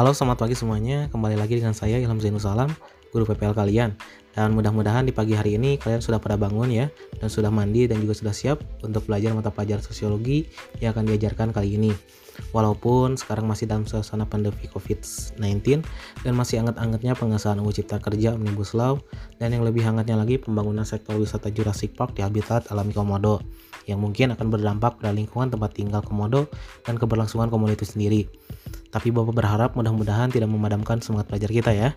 Halo, selamat pagi semuanya. Kembali lagi dengan saya Ilham Zainul Salam, guru PPL kalian. Dan mudah-mudahan di pagi hari ini kalian sudah pada bangun ya, dan sudah mandi dan juga sudah siap untuk belajar mata pelajaran sosiologi yang akan diajarkan kali ini. Walaupun sekarang masih dalam suasana pandemi COVID-19 dan masih anget-angetnya pengesahan UU Cipta Kerja Omnibus Law dan yang lebih hangatnya lagi pembangunan sektor wisata Jurassic Park di habitat alami Komodo yang mungkin akan berdampak pada lingkungan tempat tinggal Komodo dan keberlangsungan komunitas sendiri. Tapi Bapak berharap mudah-mudahan tidak memadamkan semangat belajar kita ya.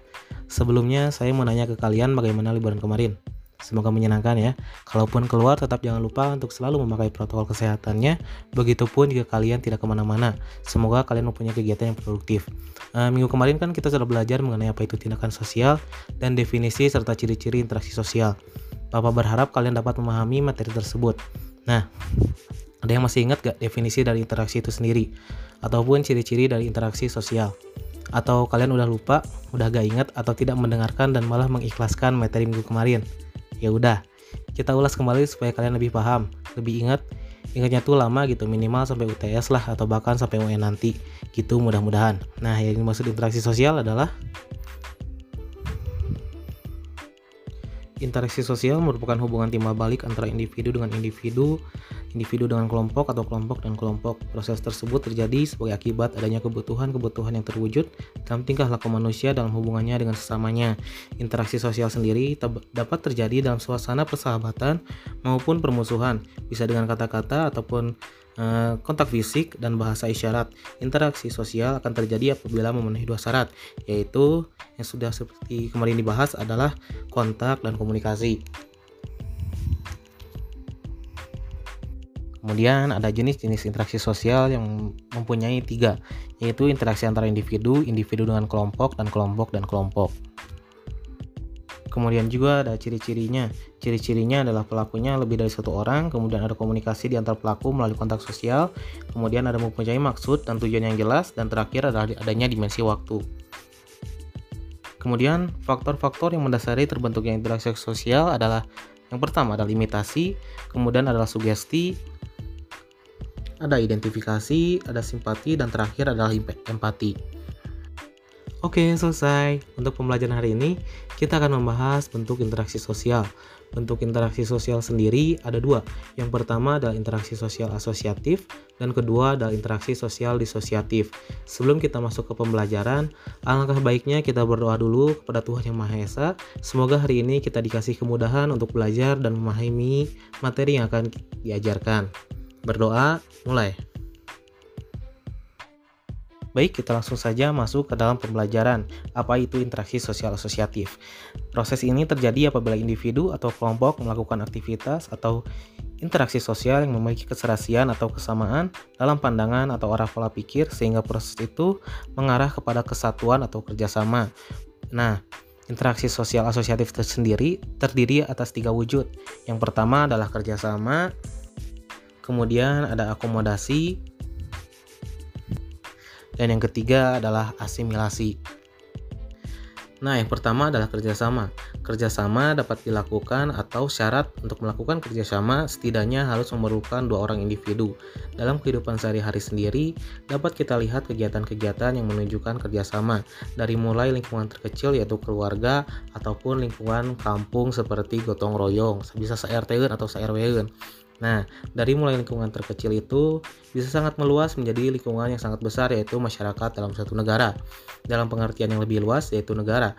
Sebelumnya saya mau nanya ke kalian bagaimana liburan kemarin. Semoga menyenangkan ya. Kalaupun keluar tetap jangan lupa untuk selalu memakai protokol kesehatannya. Begitupun jika kalian tidak ke mana-mana. Semoga kalian mempunyai kegiatan yang produktif. Uh, minggu kemarin kan kita sudah belajar mengenai apa itu tindakan sosial dan definisi serta ciri-ciri interaksi sosial. Bapak berharap kalian dapat memahami materi tersebut. Nah, ada yang masih ingat gak definisi dari interaksi itu sendiri? Ataupun ciri-ciri dari interaksi sosial? Atau kalian udah lupa, udah gak ingat atau tidak mendengarkan dan malah mengikhlaskan materi minggu kemarin? Ya udah, kita ulas kembali supaya kalian lebih paham, lebih ingat. Ingatnya tuh lama gitu, minimal sampai UTS lah atau bahkan sampai UN nanti. Gitu mudah-mudahan. Nah, yang dimaksud interaksi sosial adalah Interaksi sosial merupakan hubungan timbal balik antara individu dengan individu, individu dengan kelompok atau kelompok dan kelompok. Proses tersebut terjadi sebagai akibat adanya kebutuhan-kebutuhan yang terwujud dalam tingkah laku manusia dalam hubungannya dengan sesamanya. Interaksi sosial sendiri dapat terjadi dalam suasana persahabatan maupun permusuhan, bisa dengan kata-kata ataupun Eh, kontak fisik dan bahasa isyarat. Interaksi sosial akan terjadi apabila memenuhi dua syarat, yaitu yang sudah seperti kemarin dibahas adalah kontak dan komunikasi. Kemudian ada jenis-jenis interaksi sosial yang mempunyai tiga, yaitu interaksi antara individu, individu dengan kelompok, dan kelompok dan kelompok. Kemudian juga ada ciri-cirinya. Ciri-cirinya adalah pelakunya lebih dari satu orang, kemudian ada komunikasi di antar pelaku melalui kontak sosial, kemudian ada mempunyai maksud dan tujuan yang jelas, dan terakhir adalah adanya dimensi waktu. Kemudian, faktor-faktor yang mendasari terbentuknya interaksi sosial adalah yang pertama adalah imitasi, kemudian adalah sugesti, ada identifikasi, ada simpati, dan terakhir adalah empati. Oke, selesai. Untuk pembelajaran hari ini, kita akan membahas bentuk interaksi sosial. Bentuk interaksi sosial sendiri ada dua. Yang pertama adalah interaksi sosial asosiatif, dan kedua adalah interaksi sosial disosiatif. Sebelum kita masuk ke pembelajaran, alangkah baiknya kita berdoa dulu kepada Tuhan Yang Maha Esa. Semoga hari ini kita dikasih kemudahan untuk belajar dan memahami materi yang akan diajarkan. Berdoa, mulai. Baik, kita langsung saja masuk ke dalam pembelajaran. Apa itu interaksi sosial asosiatif? Proses ini terjadi apabila individu atau kelompok melakukan aktivitas atau interaksi sosial yang memiliki keserasian atau kesamaan dalam pandangan atau arah pola pikir sehingga proses itu mengarah kepada kesatuan atau kerjasama. Nah, interaksi sosial asosiatif tersendiri terdiri atas tiga wujud. Yang pertama adalah kerjasama, kemudian ada akomodasi, dan yang ketiga adalah asimilasi. Nah, yang pertama adalah kerjasama. Kerjasama dapat dilakukan atau syarat untuk melakukan kerjasama setidaknya harus memerlukan dua orang individu. Dalam kehidupan sehari-hari sendiri, dapat kita lihat kegiatan-kegiatan yang menunjukkan kerjasama dari mulai lingkungan terkecil yaitu keluarga ataupun lingkungan kampung seperti gotong royong, bisa se-RT atau se-RW. Nah, dari mulai lingkungan terkecil itu bisa sangat meluas menjadi lingkungan yang sangat besar yaitu masyarakat dalam satu negara. Dalam pengertian yang lebih luas yaitu negara.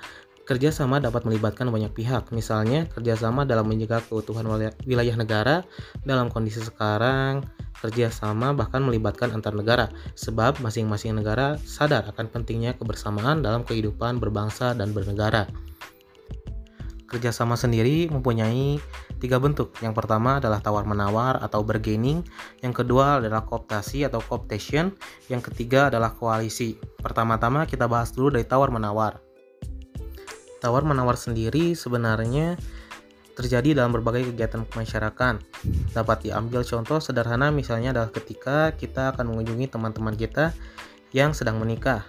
Kerjasama dapat melibatkan banyak pihak, misalnya kerjasama dalam menjaga keutuhan wilayah negara. Dalam kondisi sekarang, kerjasama bahkan melibatkan antar negara, sebab masing-masing negara sadar akan pentingnya kebersamaan dalam kehidupan berbangsa dan bernegara. Kerjasama sendiri mempunyai tiga bentuk. Yang pertama adalah tawar-menawar atau bargaining. Yang kedua adalah kooptasi atau cooptation. Yang ketiga adalah koalisi. Pertama-tama kita bahas dulu dari tawar-menawar. Tawar-menawar sendiri sebenarnya terjadi dalam berbagai kegiatan masyarakat. Dapat diambil contoh sederhana misalnya adalah ketika kita akan mengunjungi teman-teman kita yang sedang menikah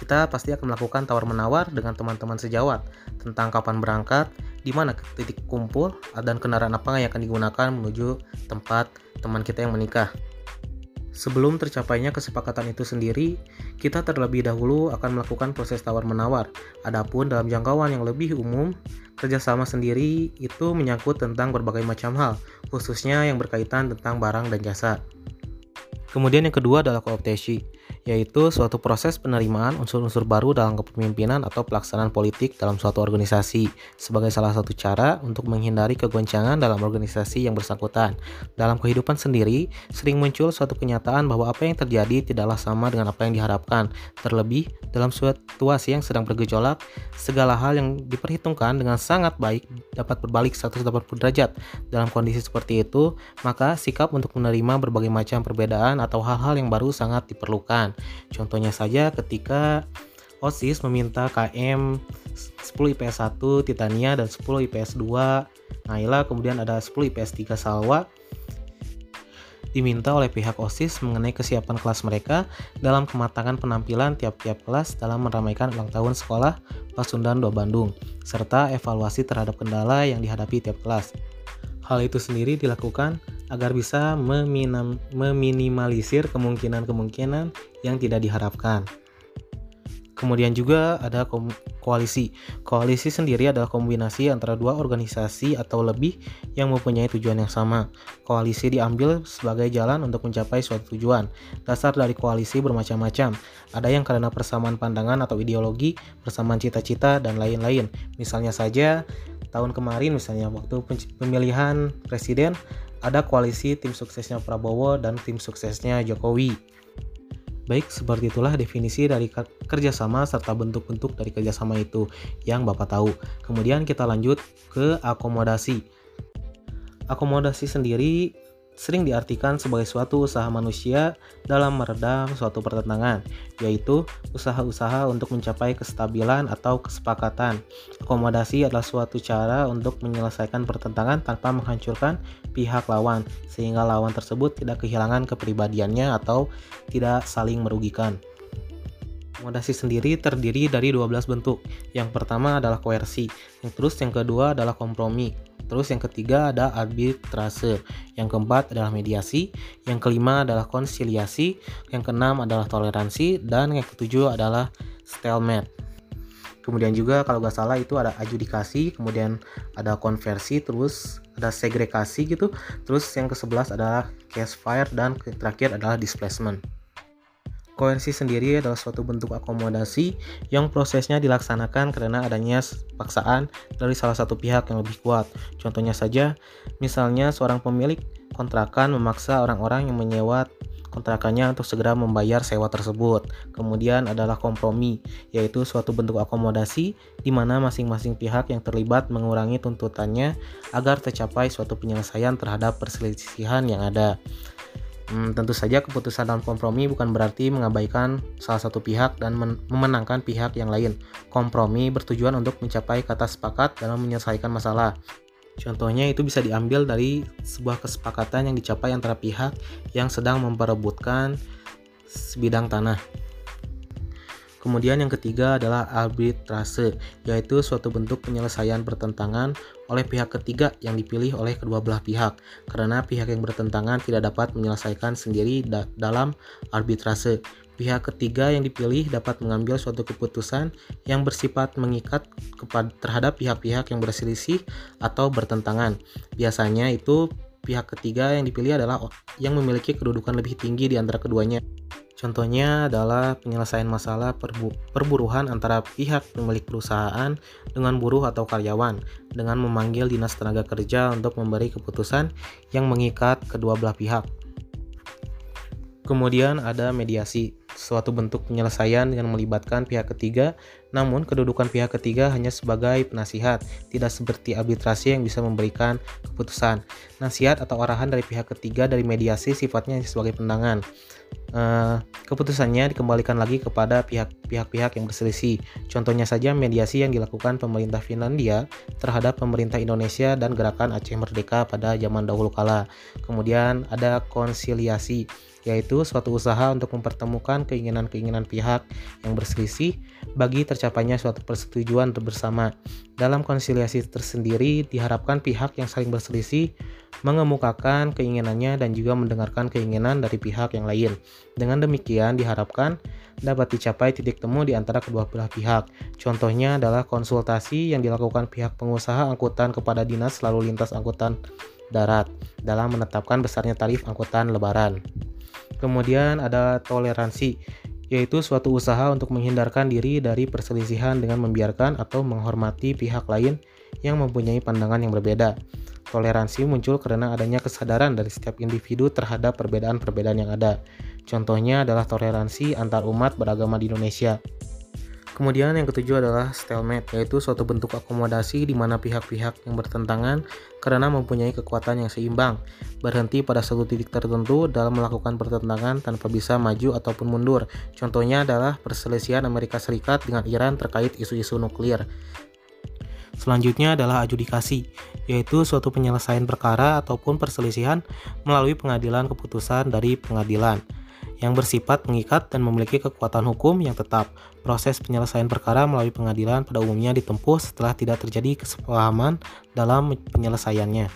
kita pasti akan melakukan tawar-menawar dengan teman-teman sejawat tentang kapan berangkat, di mana titik kumpul, dan kendaraan apa yang akan digunakan menuju tempat teman kita yang menikah. Sebelum tercapainya kesepakatan itu sendiri, kita terlebih dahulu akan melakukan proses tawar-menawar. Adapun dalam jangkauan yang lebih umum, kerjasama sendiri itu menyangkut tentang berbagai macam hal, khususnya yang berkaitan tentang barang dan jasa. Kemudian yang kedua adalah kooptasi yaitu suatu proses penerimaan unsur-unsur baru dalam kepemimpinan atau pelaksanaan politik dalam suatu organisasi sebagai salah satu cara untuk menghindari kegoncangan dalam organisasi yang bersangkutan. Dalam kehidupan sendiri, sering muncul suatu kenyataan bahwa apa yang terjadi tidaklah sama dengan apa yang diharapkan. Terlebih, dalam situasi yang sedang bergejolak, segala hal yang diperhitungkan dengan sangat baik dapat berbalik 180 derajat. Dalam kondisi seperti itu, maka sikap untuk menerima berbagai macam perbedaan atau hal-hal yang baru sangat diperlukan. Contohnya saja ketika OSIS meminta KM 10 IPS 1 Titania dan 10 IPS 2 Naila kemudian ada 10 IPS 3 Salwa diminta oleh pihak OSIS mengenai kesiapan kelas mereka dalam kematangan penampilan tiap-tiap kelas dalam meramaikan ulang tahun sekolah Pasundan 2 Bandung, serta evaluasi terhadap kendala yang dihadapi tiap kelas. Hal itu sendiri dilakukan agar bisa meminimalisir kemungkinan-kemungkinan yang tidak diharapkan. Kemudian juga ada koalisi. Koalisi sendiri adalah kombinasi antara dua organisasi atau lebih yang mempunyai tujuan yang sama. Koalisi diambil sebagai jalan untuk mencapai suatu tujuan. Dasar dari koalisi bermacam-macam. Ada yang karena persamaan pandangan atau ideologi, persamaan cita-cita, dan lain-lain. Misalnya saja, tahun kemarin misalnya waktu pemilihan presiden ada koalisi tim suksesnya Prabowo dan tim suksesnya Jokowi. Baik, seperti itulah definisi dari kerjasama serta bentuk-bentuk dari kerjasama itu yang Bapak tahu. Kemudian kita lanjut ke akomodasi. Akomodasi sendiri sering diartikan sebagai suatu usaha manusia dalam meredam suatu pertentangan, yaitu usaha-usaha untuk mencapai kestabilan atau kesepakatan. Akomodasi adalah suatu cara untuk menyelesaikan pertentangan tanpa menghancurkan pihak lawan, sehingga lawan tersebut tidak kehilangan kepribadiannya atau tidak saling merugikan. Akomodasi sendiri terdiri dari 12 bentuk. Yang pertama adalah koersi, yang terus yang kedua adalah kompromi, Terus yang ketiga ada arbitrase, yang keempat adalah mediasi, yang kelima adalah konsiliasi, yang keenam adalah toleransi, dan yang ketujuh adalah stalemate. Kemudian juga kalau nggak salah itu ada adjudikasi, kemudian ada konversi, terus ada segregasi gitu. Terus yang ke-11 adalah case fire dan terakhir adalah displacement. Koersi sendiri adalah suatu bentuk akomodasi yang prosesnya dilaksanakan karena adanya paksaan dari salah satu pihak yang lebih kuat. Contohnya saja, misalnya seorang pemilik kontrakan memaksa orang-orang yang menyewa kontrakannya untuk segera membayar sewa tersebut. Kemudian adalah kompromi, yaitu suatu bentuk akomodasi di mana masing-masing pihak yang terlibat mengurangi tuntutannya agar tercapai suatu penyelesaian terhadap perselisihan yang ada. Hmm, tentu saja keputusan dalam kompromi bukan berarti mengabaikan salah satu pihak dan memenangkan pihak yang lain. Kompromi bertujuan untuk mencapai kata sepakat dalam menyelesaikan masalah. Contohnya itu bisa diambil dari sebuah kesepakatan yang dicapai antara pihak yang sedang memperebutkan sebidang tanah. Kemudian yang ketiga adalah arbitrase, yaitu suatu bentuk penyelesaian pertentangan oleh pihak ketiga yang dipilih oleh kedua belah pihak, karena pihak yang bertentangan tidak dapat menyelesaikan sendiri da dalam arbitrase. Pihak ketiga yang dipilih dapat mengambil suatu keputusan yang bersifat mengikat terhadap pihak-pihak yang berselisih atau bertentangan. Biasanya itu pihak ketiga yang dipilih adalah yang memiliki kedudukan lebih tinggi di antara keduanya. Contohnya adalah penyelesaian masalah perbu perburuhan antara pihak pemilik perusahaan dengan buruh atau karyawan dengan memanggil dinas tenaga kerja untuk memberi keputusan yang mengikat kedua belah pihak. Kemudian ada mediasi, suatu bentuk penyelesaian dengan melibatkan pihak ketiga, namun kedudukan pihak ketiga hanya sebagai penasihat, tidak seperti arbitrasi yang bisa memberikan keputusan. Nasihat atau arahan dari pihak ketiga dari mediasi sifatnya sebagai pendangan uh, keputusannya dikembalikan lagi kepada pihak-pihak yang berselisih. Contohnya saja mediasi yang dilakukan pemerintah Finlandia terhadap pemerintah Indonesia dan gerakan Aceh Merdeka pada zaman dahulu kala. Kemudian ada konsiliasi yaitu suatu usaha untuk mempertemukan keinginan-keinginan pihak yang berselisih bagi tercapainya suatu persetujuan bersama. Dalam konsiliasi tersendiri diharapkan pihak yang saling berselisih mengemukakan keinginannya dan juga mendengarkan keinginan dari pihak yang lain. Dengan demikian diharapkan dapat dicapai titik temu di antara kedua belah pihak. Contohnya adalah konsultasi yang dilakukan pihak pengusaha angkutan kepada Dinas Lalu Lintas Angkutan Darat dalam menetapkan besarnya tarif angkutan lebaran. Kemudian ada toleransi yaitu suatu usaha untuk menghindarkan diri dari perselisihan dengan membiarkan atau menghormati pihak lain yang mempunyai pandangan yang berbeda. Toleransi muncul karena adanya kesadaran dari setiap individu terhadap perbedaan-perbedaan yang ada. Contohnya adalah toleransi antar umat beragama di Indonesia. Kemudian yang ketujuh adalah stalemate, yaitu suatu bentuk akomodasi di mana pihak-pihak yang bertentangan karena mempunyai kekuatan yang seimbang, berhenti pada satu titik tertentu dalam melakukan pertentangan tanpa bisa maju ataupun mundur. Contohnya adalah perselisihan Amerika Serikat dengan Iran terkait isu-isu nuklir. Selanjutnya adalah adjudikasi, yaitu suatu penyelesaian perkara ataupun perselisihan melalui pengadilan keputusan dari pengadilan yang bersifat mengikat dan memiliki kekuatan hukum yang tetap. Proses penyelesaian perkara melalui pengadilan pada umumnya ditempuh setelah tidak terjadi kesepahaman dalam penyelesaiannya.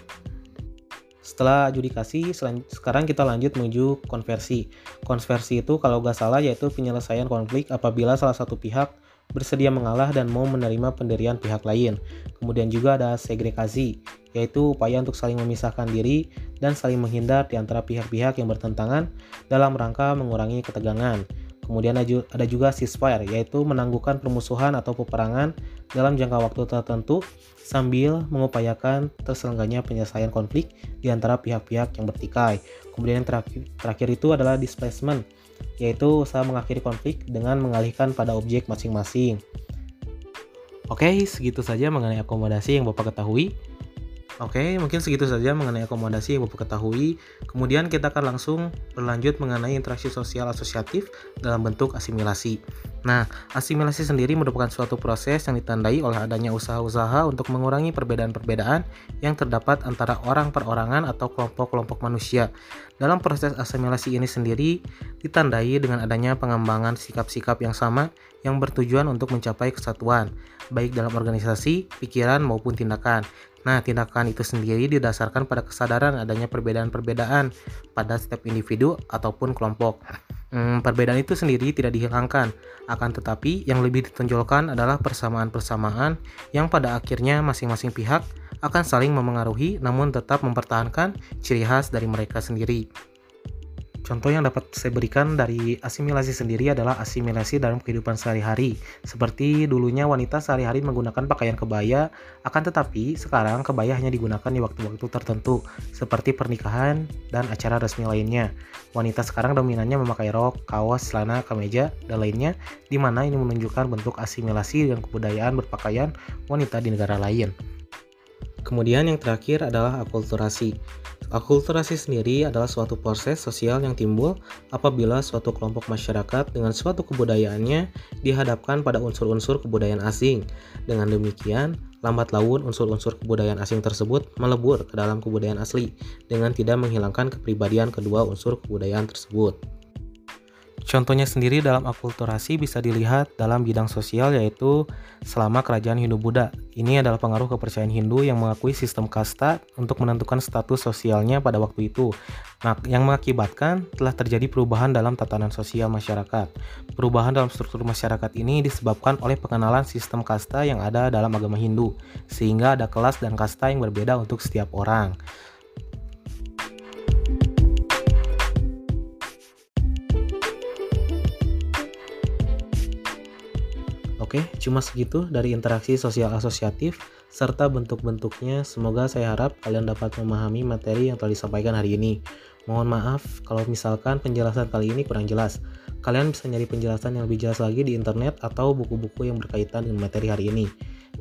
Setelah adjudikasi, sekarang kita lanjut menuju konversi. Konversi itu kalau nggak salah yaitu penyelesaian konflik apabila salah satu pihak bersedia mengalah dan mau menerima pendirian pihak lain. Kemudian juga ada segregasi, yaitu upaya untuk saling memisahkan diri dan saling menghindar di antara pihak-pihak yang bertentangan dalam rangka mengurangi ketegangan. Kemudian ada juga ceasefire, yaitu menangguhkan permusuhan atau peperangan dalam jangka waktu tertentu sambil mengupayakan terselenggaranya penyelesaian konflik di antara pihak-pihak yang bertikai. Kemudian yang terakhir, terakhir itu adalah displacement, yaitu usaha mengakhiri konflik dengan mengalihkan pada objek masing-masing. Oke, segitu saja mengenai akomodasi yang Bapak ketahui. Oke, mungkin segitu saja mengenai akomodasi yang Bapak ketahui. Kemudian kita akan langsung berlanjut mengenai interaksi sosial asosiatif dalam bentuk asimilasi. Nah, asimilasi sendiri merupakan suatu proses yang ditandai oleh adanya usaha-usaha untuk mengurangi perbedaan-perbedaan yang terdapat antara orang perorangan atau kelompok-kelompok manusia. Dalam proses asimilasi ini sendiri ditandai dengan adanya pengembangan sikap-sikap yang sama yang bertujuan untuk mencapai kesatuan, baik dalam organisasi, pikiran, maupun tindakan. Nah, tindakan itu sendiri didasarkan pada kesadaran adanya perbedaan-perbedaan pada setiap individu ataupun kelompok. Hmm, perbedaan itu sendiri tidak dihilangkan, akan tetapi yang lebih ditonjolkan adalah persamaan-persamaan yang pada akhirnya masing-masing pihak akan saling memengaruhi namun tetap mempertahankan ciri khas dari mereka sendiri. Contoh yang dapat saya berikan dari asimilasi sendiri adalah asimilasi dalam kehidupan sehari-hari. Seperti dulunya wanita sehari-hari menggunakan pakaian kebaya, akan tetapi sekarang kebaya hanya digunakan di waktu-waktu tertentu, seperti pernikahan dan acara resmi lainnya. Wanita sekarang dominannya memakai rok, kaos, celana, kemeja, dan lainnya, di mana ini menunjukkan bentuk asimilasi dan kebudayaan berpakaian wanita di negara lain. Kemudian yang terakhir adalah akulturasi. Akulturasi sendiri adalah suatu proses sosial yang timbul apabila suatu kelompok masyarakat dengan suatu kebudayaannya dihadapkan pada unsur-unsur kebudayaan asing. Dengan demikian, lambat laun unsur-unsur kebudayaan asing tersebut melebur ke dalam kebudayaan asli dengan tidak menghilangkan kepribadian kedua unsur kebudayaan tersebut. Contohnya sendiri dalam akulturasi bisa dilihat dalam bidang sosial yaitu selama kerajaan Hindu-Buddha. Ini adalah pengaruh kepercayaan Hindu yang mengakui sistem kasta untuk menentukan status sosialnya pada waktu itu, nah, yang mengakibatkan telah terjadi perubahan dalam tatanan sosial masyarakat. Perubahan dalam struktur masyarakat ini disebabkan oleh pengenalan sistem kasta yang ada dalam agama Hindu, sehingga ada kelas dan kasta yang berbeda untuk setiap orang. Oke, cuma segitu dari interaksi sosial asosiatif serta bentuk-bentuknya. Semoga saya harap kalian dapat memahami materi yang telah disampaikan hari ini. Mohon maaf kalau misalkan penjelasan kali ini kurang jelas. Kalian bisa nyari penjelasan yang lebih jelas lagi di internet atau buku-buku yang berkaitan dengan materi hari ini.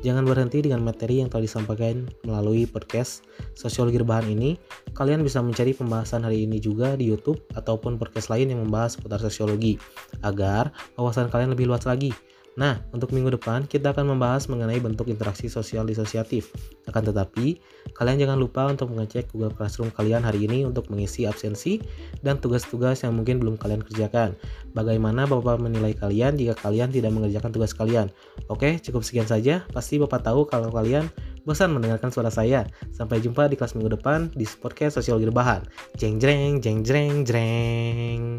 Jangan berhenti dengan materi yang telah disampaikan melalui podcast Sosiologi Rebahan ini. Kalian bisa mencari pembahasan hari ini juga di YouTube ataupun podcast lain yang membahas seputar sosiologi agar wawasan kalian lebih luas lagi. Nah, untuk minggu depan kita akan membahas mengenai bentuk interaksi sosial disosiatif. Akan tetapi, kalian jangan lupa untuk mengecek Google Classroom kalian hari ini untuk mengisi absensi dan tugas-tugas yang mungkin belum kalian kerjakan. Bagaimana Bapak menilai kalian jika kalian tidak mengerjakan tugas kalian? Oke, cukup sekian saja. Pasti Bapak tahu kalau kalian bosan mendengarkan suara saya. Sampai jumpa di kelas minggu depan di podcast Sosiologi Rebahan. Jeng jreng, jeng jreng, jreng.